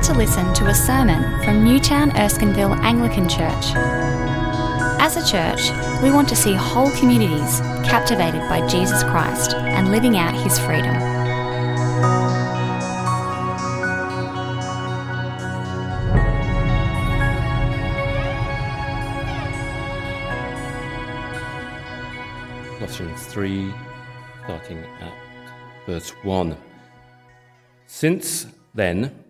about to listen to a sermon from Newtown Erskineville Anglican Church. As a church, we want to see whole communities captivated by Jesus Christ and living out his freedom. Colossians 3, starting at verse 1. Since then,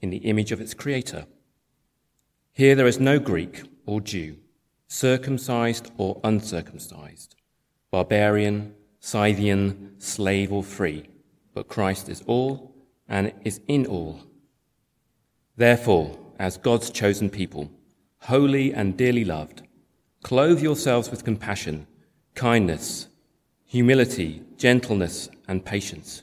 in the image of its creator. Here there is no Greek or Jew, circumcised or uncircumcised, barbarian, Scythian, slave or free, but Christ is all and is in all. Therefore, as God's chosen people, holy and dearly loved, clothe yourselves with compassion kindness, humility, gentleness, and patience.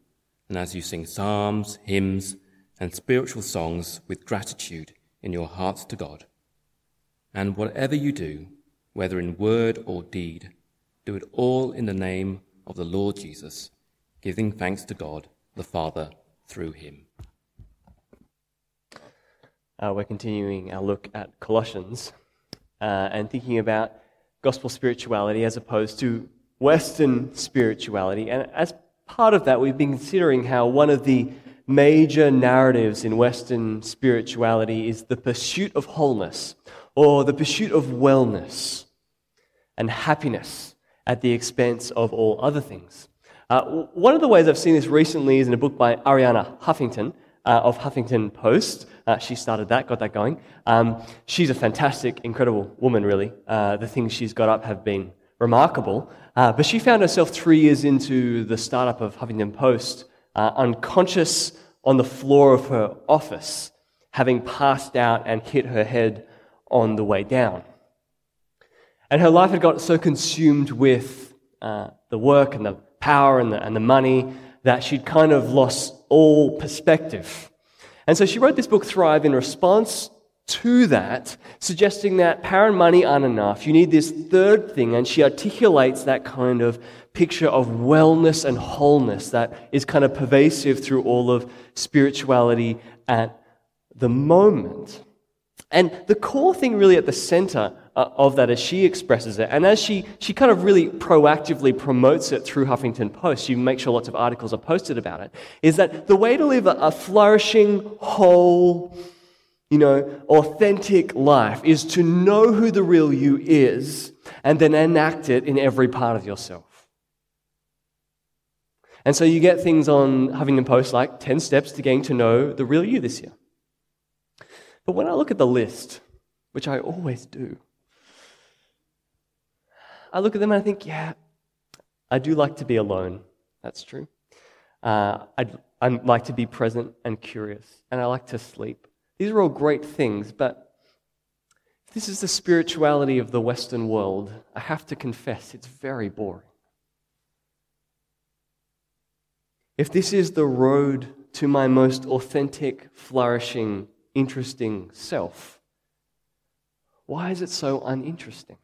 and as you sing psalms, hymns, and spiritual songs with gratitude in your hearts to God. And whatever you do, whether in word or deed, do it all in the name of the Lord Jesus, giving thanks to God the Father through him. Uh, we're continuing our look at Colossians uh, and thinking about gospel spirituality as opposed to Western spirituality. And as part of that, we've been considering how one of the major narratives in Western spirituality is the pursuit of wholeness or the pursuit of wellness and happiness at the expense of all other things. Uh, one of the ways I've seen this recently is in a book by Arianna Huffington uh, of Huffington Post. Uh, she started that, got that going. Um, she's a fantastic, incredible woman, really. Uh, the things she's got up have been remarkable. Uh, but she found herself three years into the startup of Huffington Post, uh, unconscious on the floor of her office, having passed out and hit her head on the way down. And her life had got so consumed with uh, the work and the power and the, and the money that she'd kind of lost all perspective. And so she wrote this book, Thrive, in response to that, suggesting that power and money aren't enough. You need this third thing, and she articulates that kind of picture of wellness and wholeness that is kind of pervasive through all of spirituality at the moment. And the core thing, really, at the center uh, of that as she expresses it. And as she, she kind of really proactively promotes it through Huffington Post, she makes sure lots of articles are posted about it, is that the way to live a flourishing, whole, you know, authentic life is to know who the real you is and then enact it in every part of yourself. And so you get things on Huffington Post like 10 steps to getting to know the real you this year. But when I look at the list, which I always do, I look at them and I think, yeah, I do like to be alone. That's true. Uh, I'd, I like to be present and curious, and I like to sleep. These are all great things, but if this is the spirituality of the Western world, I have to confess it's very boring. If this is the road to my most authentic, flourishing interesting self, why is it so uninteresting?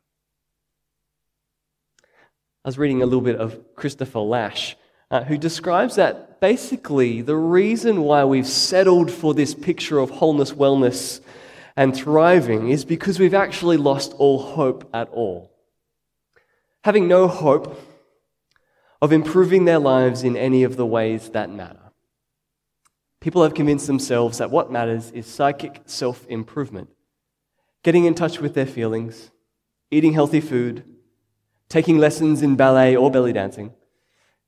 I was reading a little bit of Christopher Lasch, uh, who describes that basically the reason why we've settled for this picture of wholeness, wellness, and thriving is because we've actually lost all hope at all. Having no hope of improving their lives in any of the ways that matter. People have convinced themselves that what matters is psychic self improvement, getting in touch with their feelings, eating healthy food, taking lessons in ballet or belly dancing,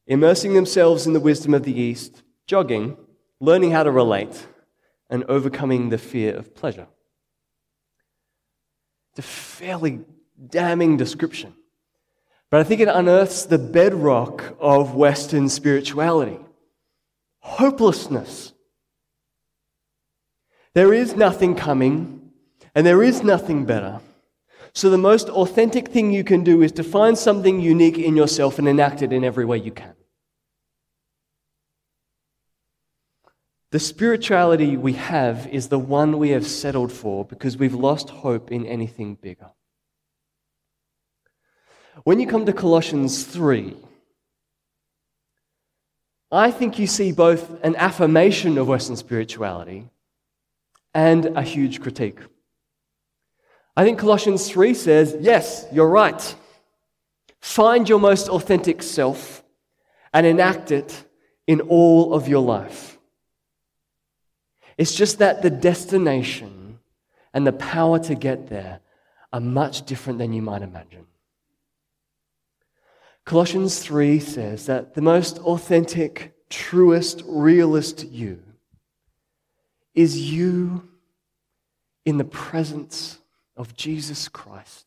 immersing themselves in the wisdom of the East, jogging, learning how to relate, and overcoming the fear of pleasure. It's a fairly damning description. But I think it unearths the bedrock of Western spirituality hopelessness. There is nothing coming, and there is nothing better. So, the most authentic thing you can do is to find something unique in yourself and enact it in every way you can. The spirituality we have is the one we have settled for because we've lost hope in anything bigger. When you come to Colossians 3, I think you see both an affirmation of Western spirituality and a huge critique. I think Colossians 3 says, yes, you're right. Find your most authentic self and enact it in all of your life. It's just that the destination and the power to get there are much different than you might imagine. Colossians 3 says that the most authentic, truest, realist you is you in the presence of Jesus Christ.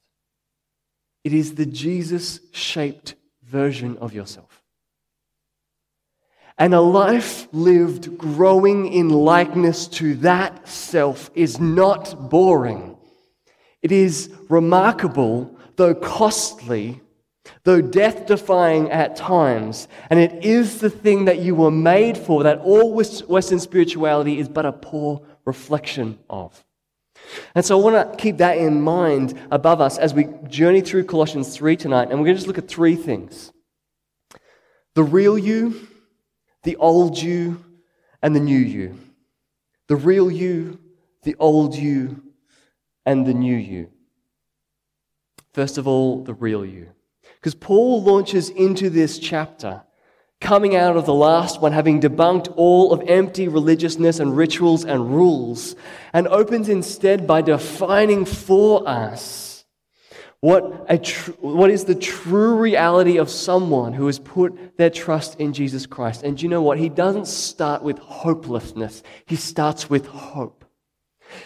It is the Jesus shaped version of yourself. And a life lived growing in likeness to that self is not boring. It is remarkable, though costly, though death defying at times, and it is the thing that you were made for, that all Western spirituality is but a poor reflection of. And so I want to keep that in mind above us as we journey through Colossians 3 tonight, and we're going to just look at three things the real you, the old you, and the new you. The real you, the old you, and the new you. First of all, the real you. Because Paul launches into this chapter coming out of the last one, having debunked all of empty religiousness and rituals and rules, and opens instead by defining for us what, a tr- what is the true reality of someone who has put their trust in Jesus Christ. And you know what? He doesn't start with hopelessness, he starts with hope.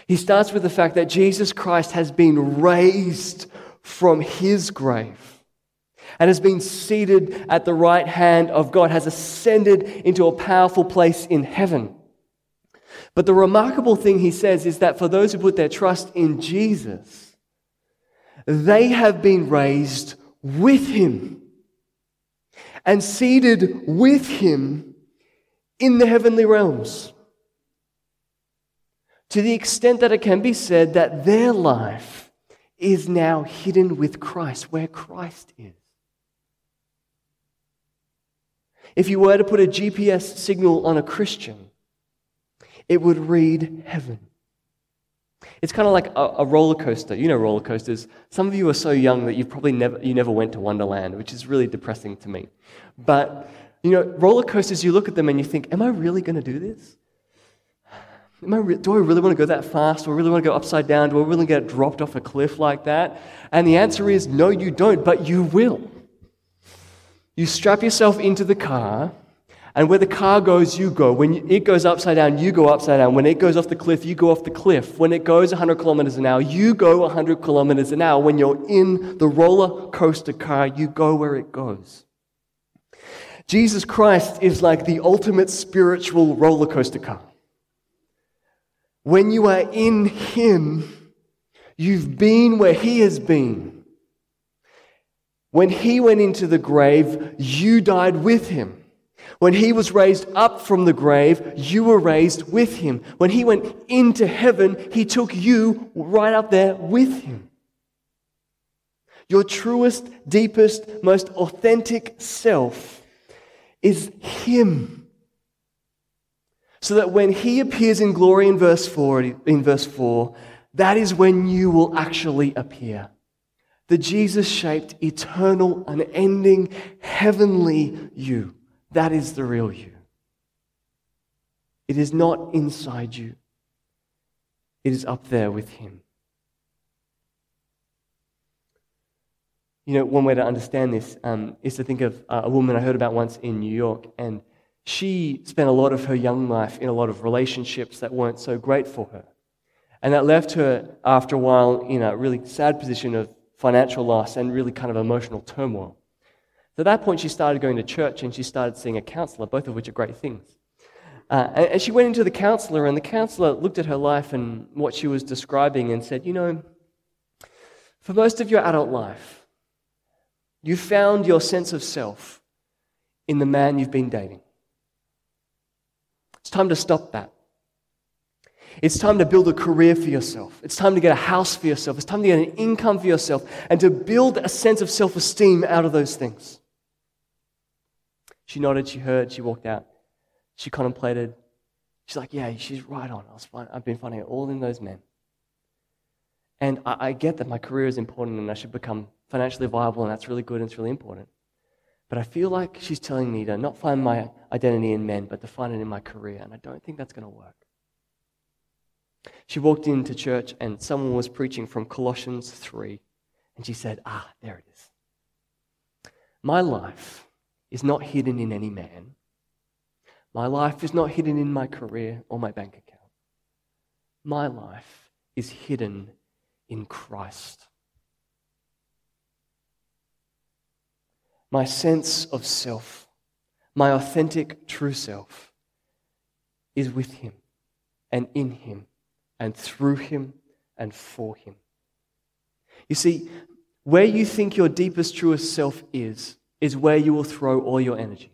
He starts with the fact that Jesus Christ has been raised from his grave and has been seated at the right hand of God, has ascended into a powerful place in heaven. But the remarkable thing he says is that for those who put their trust in Jesus, they have been raised with him and seated with him in the heavenly realms. To the extent that it can be said that their life is now hidden with Christ, where Christ is. If you were to put a GPS signal on a Christian, it would read heaven. It's kind of like a, a, roller coaster. You know roller coasters. Some of you are so young that you've probably never, you never went to Wonderland, which is really depressing to me. But, you know, roller coasters, you look at them and you think, am I really going to do this? Am I re- do I really want to go that fast? Do I really want to go upside down? Do I really get dropped off a cliff like that? And the answer is no, you don't, but you will. You strap yourself into the car, and where the car goes, you go. When it goes upside down, you go upside down. When it goes off the cliff, you go off the cliff. When it goes 100 kilometers an hour, you go 100 kilometers an hour. When you're in the roller coaster car, you go where it goes. Jesus Christ is like the ultimate spiritual roller coaster car. When you are in Him, you've been where He has been. When he went into the grave, you died with him. When he was raised up from the grave, you were raised with him. When he went into heaven, he took you right up there with him. Your truest, deepest, most authentic self is him. So that when he appears in glory in verse 4, in verse 4 that is when you will actually appear. The Jesus shaped, eternal, unending, heavenly you. That is the real you. It is not inside you, it is up there with Him. You know, one way to understand this um, is to think of uh, a woman I heard about once in New York, and she spent a lot of her young life in a lot of relationships that weren't so great for her. And that left her, after a while, in a really sad position of financial loss and really kind of emotional turmoil. So at that point, she started going to church and she started seeing a counselor, both of which are great things. Uh, and, and she went into the counselor, and the counselor looked at her life and what she was describing and said, You know, for most of your adult life, you found your sense of self in the man you've been dating. It's time to stop that. It's time to build a career for yourself. It's time to get a house for yourself. It's time to get an income for yourself and to build a sense of self esteem out of those things. She nodded, she heard, she walked out. She contemplated. She's like, Yeah, she's right on. I was fine. I've been finding it all in those men. And I, I get that my career is important and I should become financially viable, and that's really good and it's really important. But I feel like she's telling me to not find my identity in men, but to find it in my career. And I don't think that's going to work. She walked into church and someone was preaching from Colossians 3, and she said, Ah, there it is. My life is not hidden in any man. My life is not hidden in my career or my bank account. My life is hidden in Christ. My sense of self, my authentic true self, is with Him and in Him and through him and for him. You see, where you think your deepest, truest self is, is where you will throw all your energy.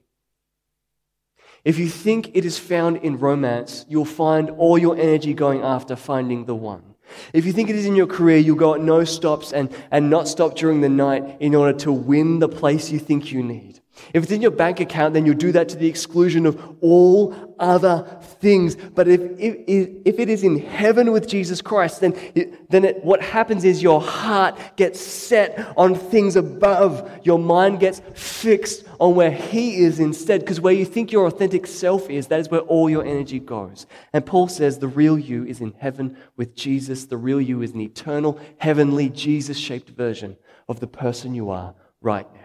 If you think it is found in romance, you'll find all your energy going after finding the one. If you think it is in your career, you'll go at no stops and, and not stop during the night in order to win the place you think you need. If it's in your bank account, then you'll do that to the exclusion of all other things. But if, if, if it is in heaven with Jesus Christ, then, it, then it, what happens is your heart gets set on things above. Your mind gets fixed on where He is instead. Because where you think your authentic self is, that is where all your energy goes. And Paul says the real you is in heaven with Jesus. The real you is an eternal, heavenly, Jesus shaped version of the person you are right now.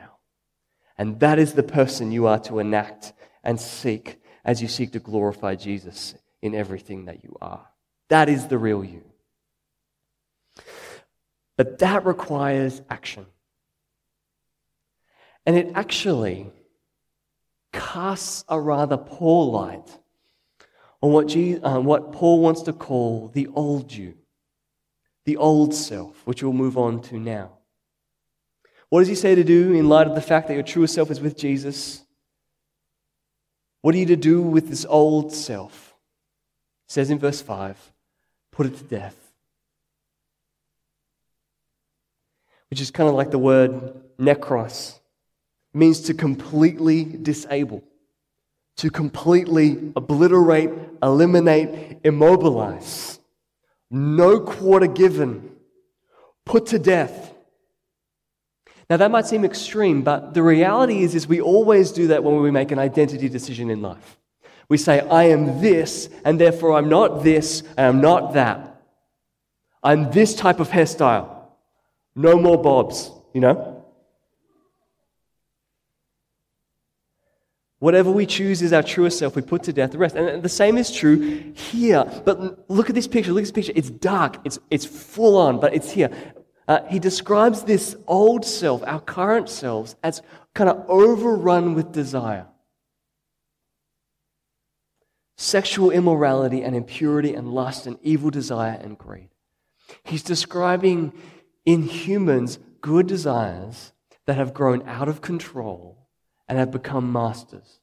And that is the person you are to enact and seek as you seek to glorify Jesus in everything that you are. That is the real you. But that requires action. And it actually casts a rather poor light on what, Jesus, uh, what Paul wants to call the old you, the old self, which we'll move on to now. What does he say to do in light of the fact that your truest self is with Jesus? What are you to do with this old self? It says in verse 5 put it to death. Which is kind of like the word necros, It means to completely disable, to completely obliterate, eliminate, immobilize. No quarter given. Put to death. Now, that might seem extreme, but the reality is, is we always do that when we make an identity decision in life. We say, I am this, and therefore I'm not this, and I'm not that. I'm this type of hairstyle. No more bobs, you know? Whatever we choose is our truest self. We put to death the rest. And the same is true here. But look at this picture. Look at this picture. It's dark. It's, it's full on, but it's here. Uh, he describes this old self, our current selves, as kind of overrun with desire. Sexual immorality and impurity and lust and evil desire and greed. He's describing in humans good desires that have grown out of control and have become masters.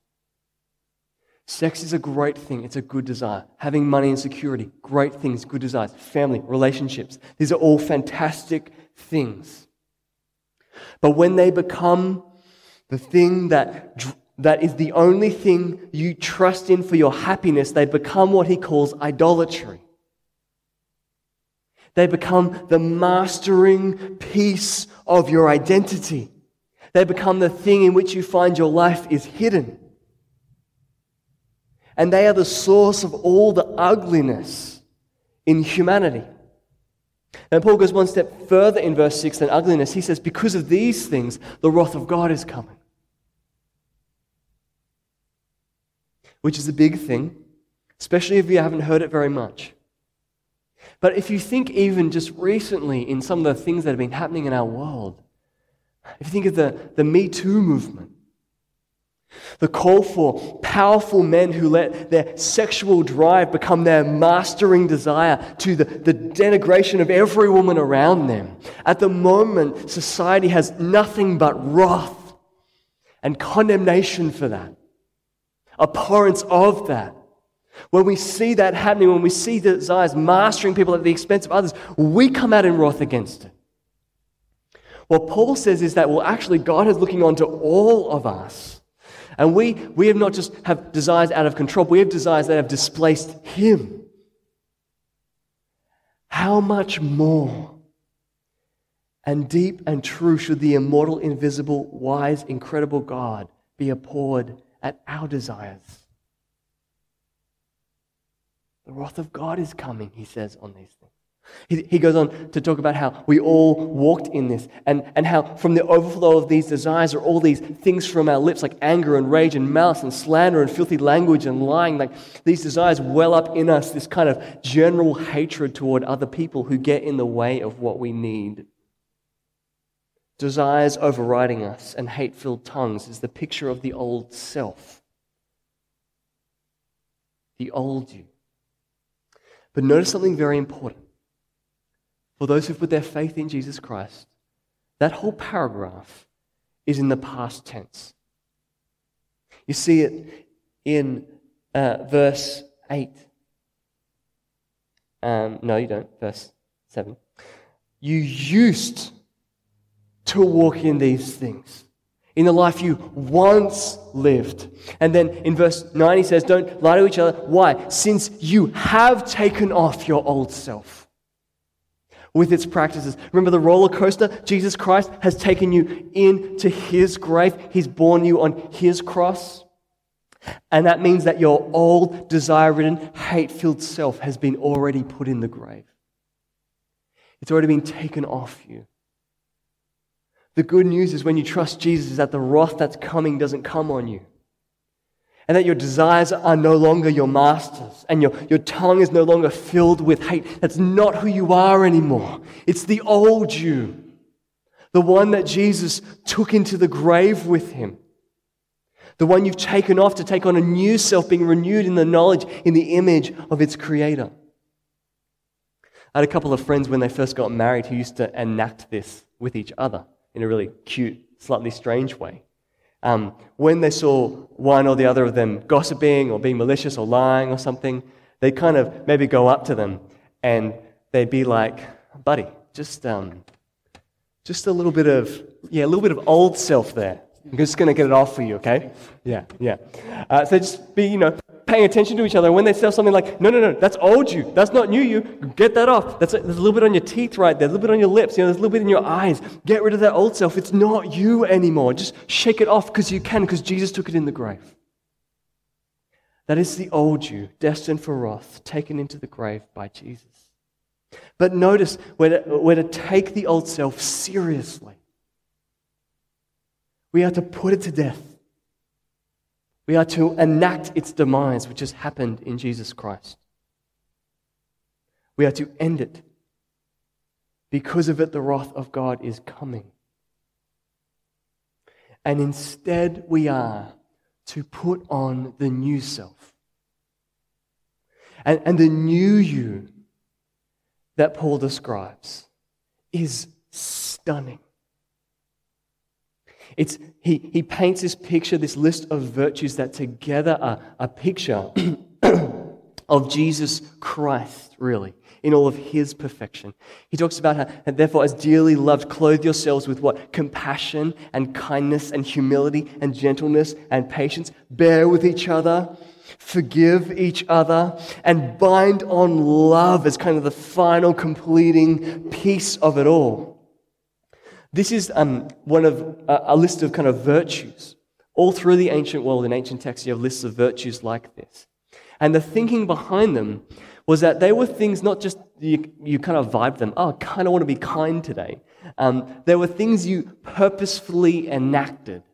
Sex is a great thing. It's a good desire. Having money and security, great things, good desires. Family, relationships, these are all fantastic things. But when they become the thing that, that is the only thing you trust in for your happiness, they become what he calls idolatry. They become the mastering piece of your identity. They become the thing in which you find your life is hidden. And they are the source of all the ugliness in humanity. And Paul goes one step further in verse 6 than ugliness. He says, Because of these things, the wrath of God is coming. Which is a big thing, especially if you haven't heard it very much. But if you think even just recently in some of the things that have been happening in our world, if you think of the, the Me Too movement, the call for powerful men who let their sexual drive become their mastering desire to the, the denigration of every woman around them. At the moment, society has nothing but wrath and condemnation for that, abhorrence of that. When we see that happening, when we see desires mastering people at the expense of others, we come out in wrath against it. What Paul says is that, well, actually, God is looking onto all of us and we, we have not just have desires out of control, we have desires that have displaced Him. How much more and deep and true should the immortal, invisible, wise, incredible God be abhorred at our desires? The wrath of God is coming, he says, on these things. He, he goes on to talk about how we all walked in this and, and how from the overflow of these desires are all these things from our lips like anger and rage and malice and slander and filthy language and lying. Like these desires well up in us this kind of general hatred toward other people who get in the way of what we need. Desires overriding us and hate filled tongues is the picture of the old self. The old you. But notice something very important for those who've put their faith in Jesus Christ, that whole paragraph is in the past tense. You see it in uh, verse 8. Um, no, you don't. Verse 7. You used to walk in these things in the life you once lived. And then in verse 9, he says, Don't lie to each other. Why? Since you have taken off your old self with its practices. Remember the roller coaster? Jesus Christ has taken you into his grave, he's borne you on his cross. And that means that your old, desire ridden, hate filled self has been already put in the grave. It's already been taken off you. The good news is when you trust Jesus, is that the wrath that's coming doesn't come on you and that your desires are no longer your masters, and your, your tongue is no longer filled with hate. That's not who you are anymore. It's the old you, the one that Jesus took into the grave with him, the one you've taken off to take on a new self, being renewed in the knowledge, in the image of its creator. I had a couple of friends when they first got married who used to enact this with each other in a really cute, slightly strange way. Um, when they saw one or the other of them gossiping or being malicious or lying or something, they'd kind of maybe go up to them and they'd be like, buddy, just, um, just a little bit of, yeah, a little bit of old self there. I'm just going to get it off for you, okay? Yeah, yeah. Uh, so just be, you know, paying attention to each other. When they say something like, no, no, no, that's old you. That's not new you. Get that off. That's a, there's a little bit on your teeth right there. a little bit on your lips. You know, there's a little bit in your eyes. Get rid of that old self. It's not you anymore. Just shake it off because you can, because Jesus took it in the grave. That is the old you, destined for wrath, taken into the grave by Jesus. But notice, we're to, we're to take the old self seriously. We are to put it to death. We are to enact its demise, which has happened in Jesus Christ. We are to end it. Because of it, the wrath of God is coming. And instead, we are to put on the new self. And, and the new you that Paul describes is stunning. It's, he, he paints this picture, this list of virtues that together are a picture of Jesus Christ, really, in all of his perfection. He talks about how, and therefore, as dearly loved, clothe yourselves with what? Compassion and kindness and humility and gentleness and patience. Bear with each other, forgive each other, and bind on love as kind of the final completing piece of it all. This is um, one of uh, a list of kind of virtues. All through the ancient world, in ancient texts, you have lists of virtues like this. And the thinking behind them was that they were things not just you, you kind of vibe them, oh, I kind of want to be kind today. Um, there were things you purposefully enacted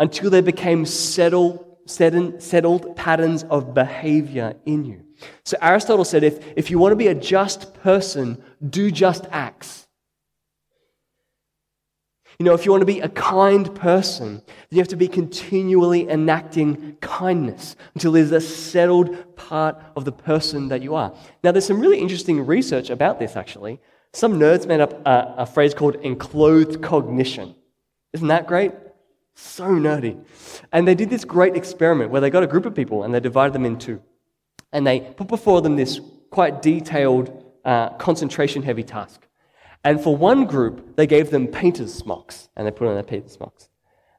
until they became settled, settled patterns of behavior in you. So Aristotle said if, if you want to be a just person, do just acts. You know, if you want to be a kind person, you have to be continually enacting kindness until there's a settled part of the person that you are. Now, there's some really interesting research about this, actually. Some nerds made up a, a phrase called enclothed cognition. Isn't that great? So nerdy. And they did this great experiment where they got a group of people and they divided them in two. And they put before them this quite detailed, uh, concentration heavy task. And for one group, they gave them painter's smocks, and they put on their painter's smocks.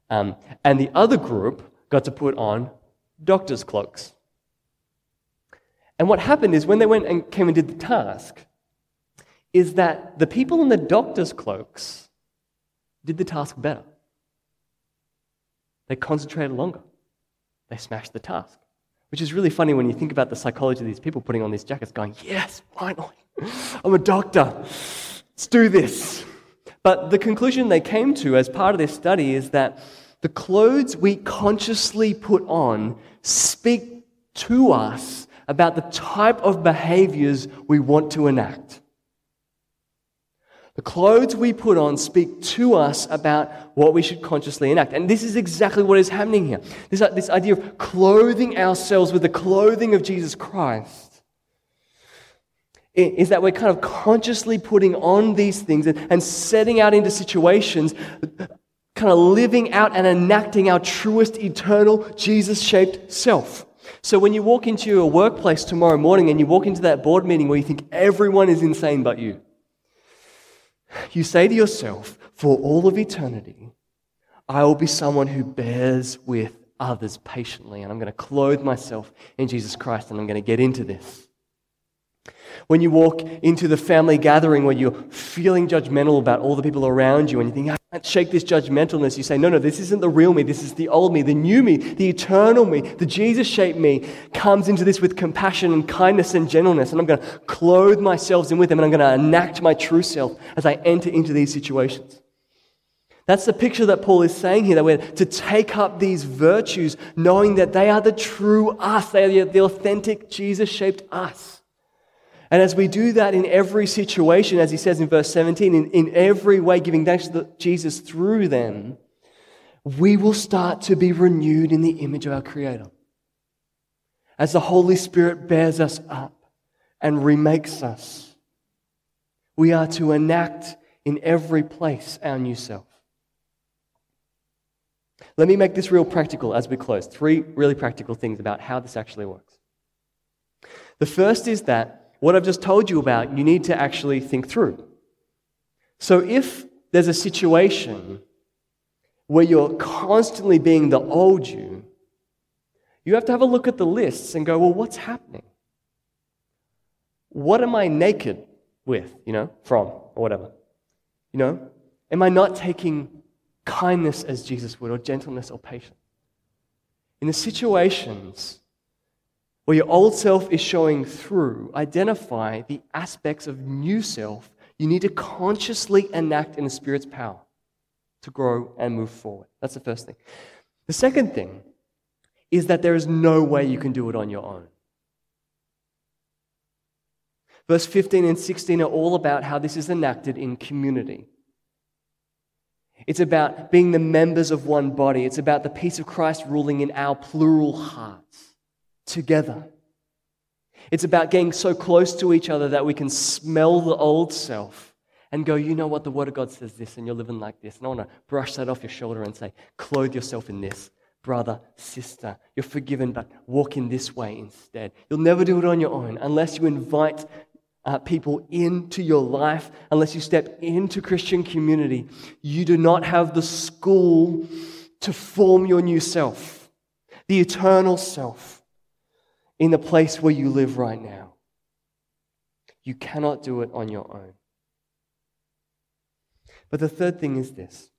Um, and the other group got to put on doctor's cloaks. And what happened is when they went and came and did the task, is that the people in the doctor's cloaks did the task better. They concentrated longer. They smashed the task. Which is really funny when you think about the psychology of these people putting on these jackets, going, Yes, finally, I'm a doctor. Let's do this. But the conclusion they came to as part of this study is that the clothes we consciously put on speak to us about the type of behaviors we want to enact. The clothes we put on speak to us about what we should consciously enact. And this is exactly what is happening here. This, this idea of clothing ourselves with the clothing of Jesus Christ is that we're kind of consciously putting on these things and, and setting out into situations, kind of living out and enacting our truest, eternal, Jesus shaped self. So when you walk into your workplace tomorrow morning and you walk into that board meeting where you think everyone is insane but you, you say to yourself, for all of eternity, I will be someone who bears with others patiently, and I'm going to clothe myself in Jesus Christ, and I'm going to get into this. When you walk into the family gathering where you're feeling judgmental about all the people around you and you think, I can't shake this judgmentalness, you say, No, no, this isn't the real me. This is the old me, the new me, the eternal me, the Jesus shaped me comes into this with compassion and kindness and gentleness. And I'm going to clothe myself in with him and I'm going to enact my true self as I enter into these situations. That's the picture that Paul is saying here that we're to take up these virtues, knowing that they are the true us, they are the authentic Jesus shaped us. And as we do that in every situation, as he says in verse 17, in, in every way giving thanks to Jesus through them, we will start to be renewed in the image of our Creator. As the Holy Spirit bears us up and remakes us, we are to enact in every place our new self. Let me make this real practical as we close. Three really practical things about how this actually works. The first is that what I've just told you about, you need to actually think through. So if there's a situation where you're constantly being the old you, you have to have a look at the lists and go, well, what's happening? What am I naked with, you know, from, or whatever? You know, am I not taking kindness as Jesus would, or gentleness or patience? In the situations where your old self is showing through, identify the aspects of new self you need to consciously enact in the Spirit's power to grow and move forward. That's the first thing. The second thing is that there is no way you can do it on your own. Verse 15 and 16 are all about how this is enacted in community. It's about being the members of one body. It's about the peace of Christ ruling in our plural hearts together. It's about getting so close to each other that we can smell the old self and go, you know what, the Word of God says this, and you're living like this. And I want to brush that off your shoulder and say, clothe yourself in this. Brother, sister, you're forgiven, but walk in this way instead. You'll never do it on your own unless you invite uh, people into your life, unless you step into Christian community. You do not have the school to form your new self, the eternal self, in the place where you live right now. You cannot do it on your own. But the third thing is this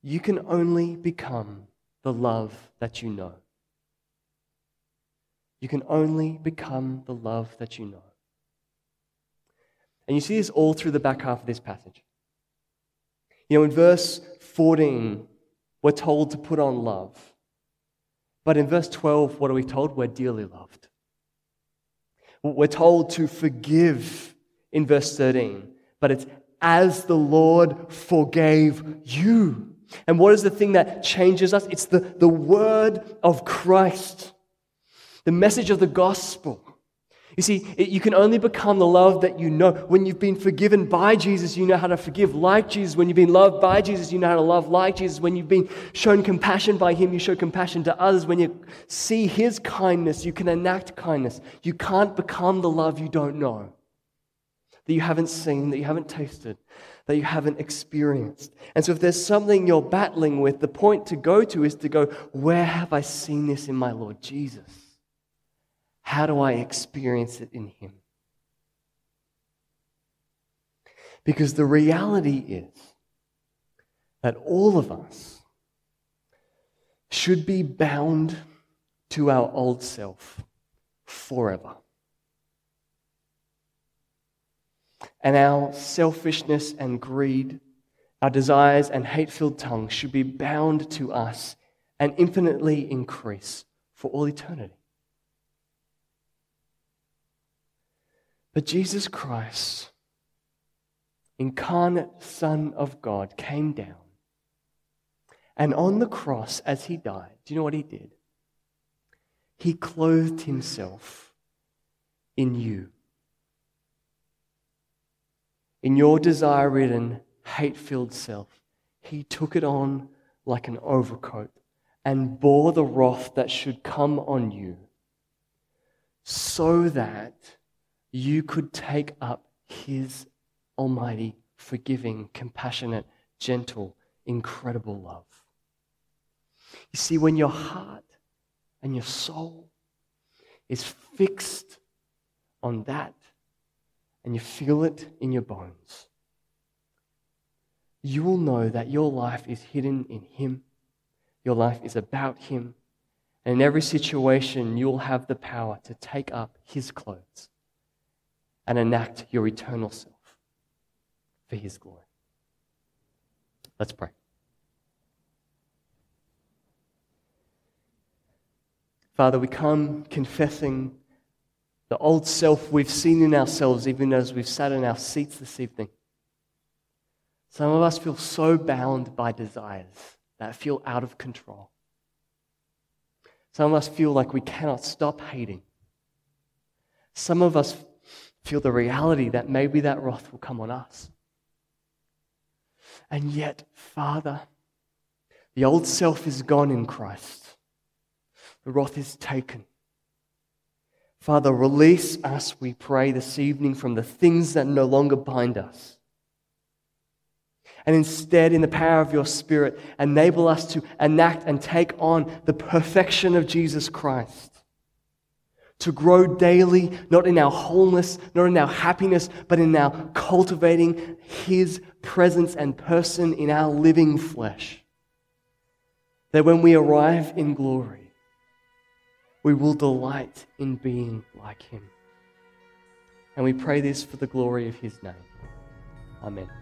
you can only become the love that you know. You can only become the love that you know. And you see this all through the back half of this passage. You know, in verse 14, we're told to put on love. But in verse 12, what are we told? We're dearly loved. We're told to forgive in verse 13, but it's as the Lord forgave you. And what is the thing that changes us? It's the, the word of Christ, the message of the gospel. You see, it, you can only become the love that you know. When you've been forgiven by Jesus, you know how to forgive like Jesus. When you've been loved by Jesus, you know how to love like Jesus. When you've been shown compassion by Him, you show compassion to others. When you see His kindness, you can enact kindness. You can't become the love you don't know, that you haven't seen, that you haven't tasted, that you haven't experienced. And so, if there's something you're battling with, the point to go to is to go, Where have I seen this in my Lord Jesus? How do I experience it in Him? Because the reality is that all of us should be bound to our old self forever. And our selfishness and greed, our desires and hate filled tongues should be bound to us and infinitely increase for all eternity. But Jesus Christ, incarnate Son of God, came down. And on the cross, as he died, do you know what he did? He clothed himself in you. In your desire ridden, hate filled self, he took it on like an overcoat and bore the wrath that should come on you so that you could take up his almighty, forgiving, compassionate, gentle, incredible love. You see, when your heart and your soul is fixed on that and you feel it in your bones, you will know that your life is hidden in Him. Your life is about Him. And in every situation, you'll have the power to take up His clothes and enact your eternal self for His glory. Let's pray. Father, we come confessing the old self we've seen in ourselves, even as we've sat in our seats this evening. Some of us feel so bound by desires that feel out of control. Some of us feel like we cannot stop hating. Some of us feel the reality that maybe that wrath will come on us. And yet, Father, the old self is gone in Christ. The wrath is taken. Father, release us, we pray, this evening from the things that no longer bind us. And instead, in the power of your Spirit, enable us to enact and take on the perfection of Jesus Christ to grow daily, not in our wholeness, not in our happiness, but in our cultivating His presence and person in our living flesh. That when we arrive in glory, we will delight in being like Him. And we pray this for the glory of His name. Amen.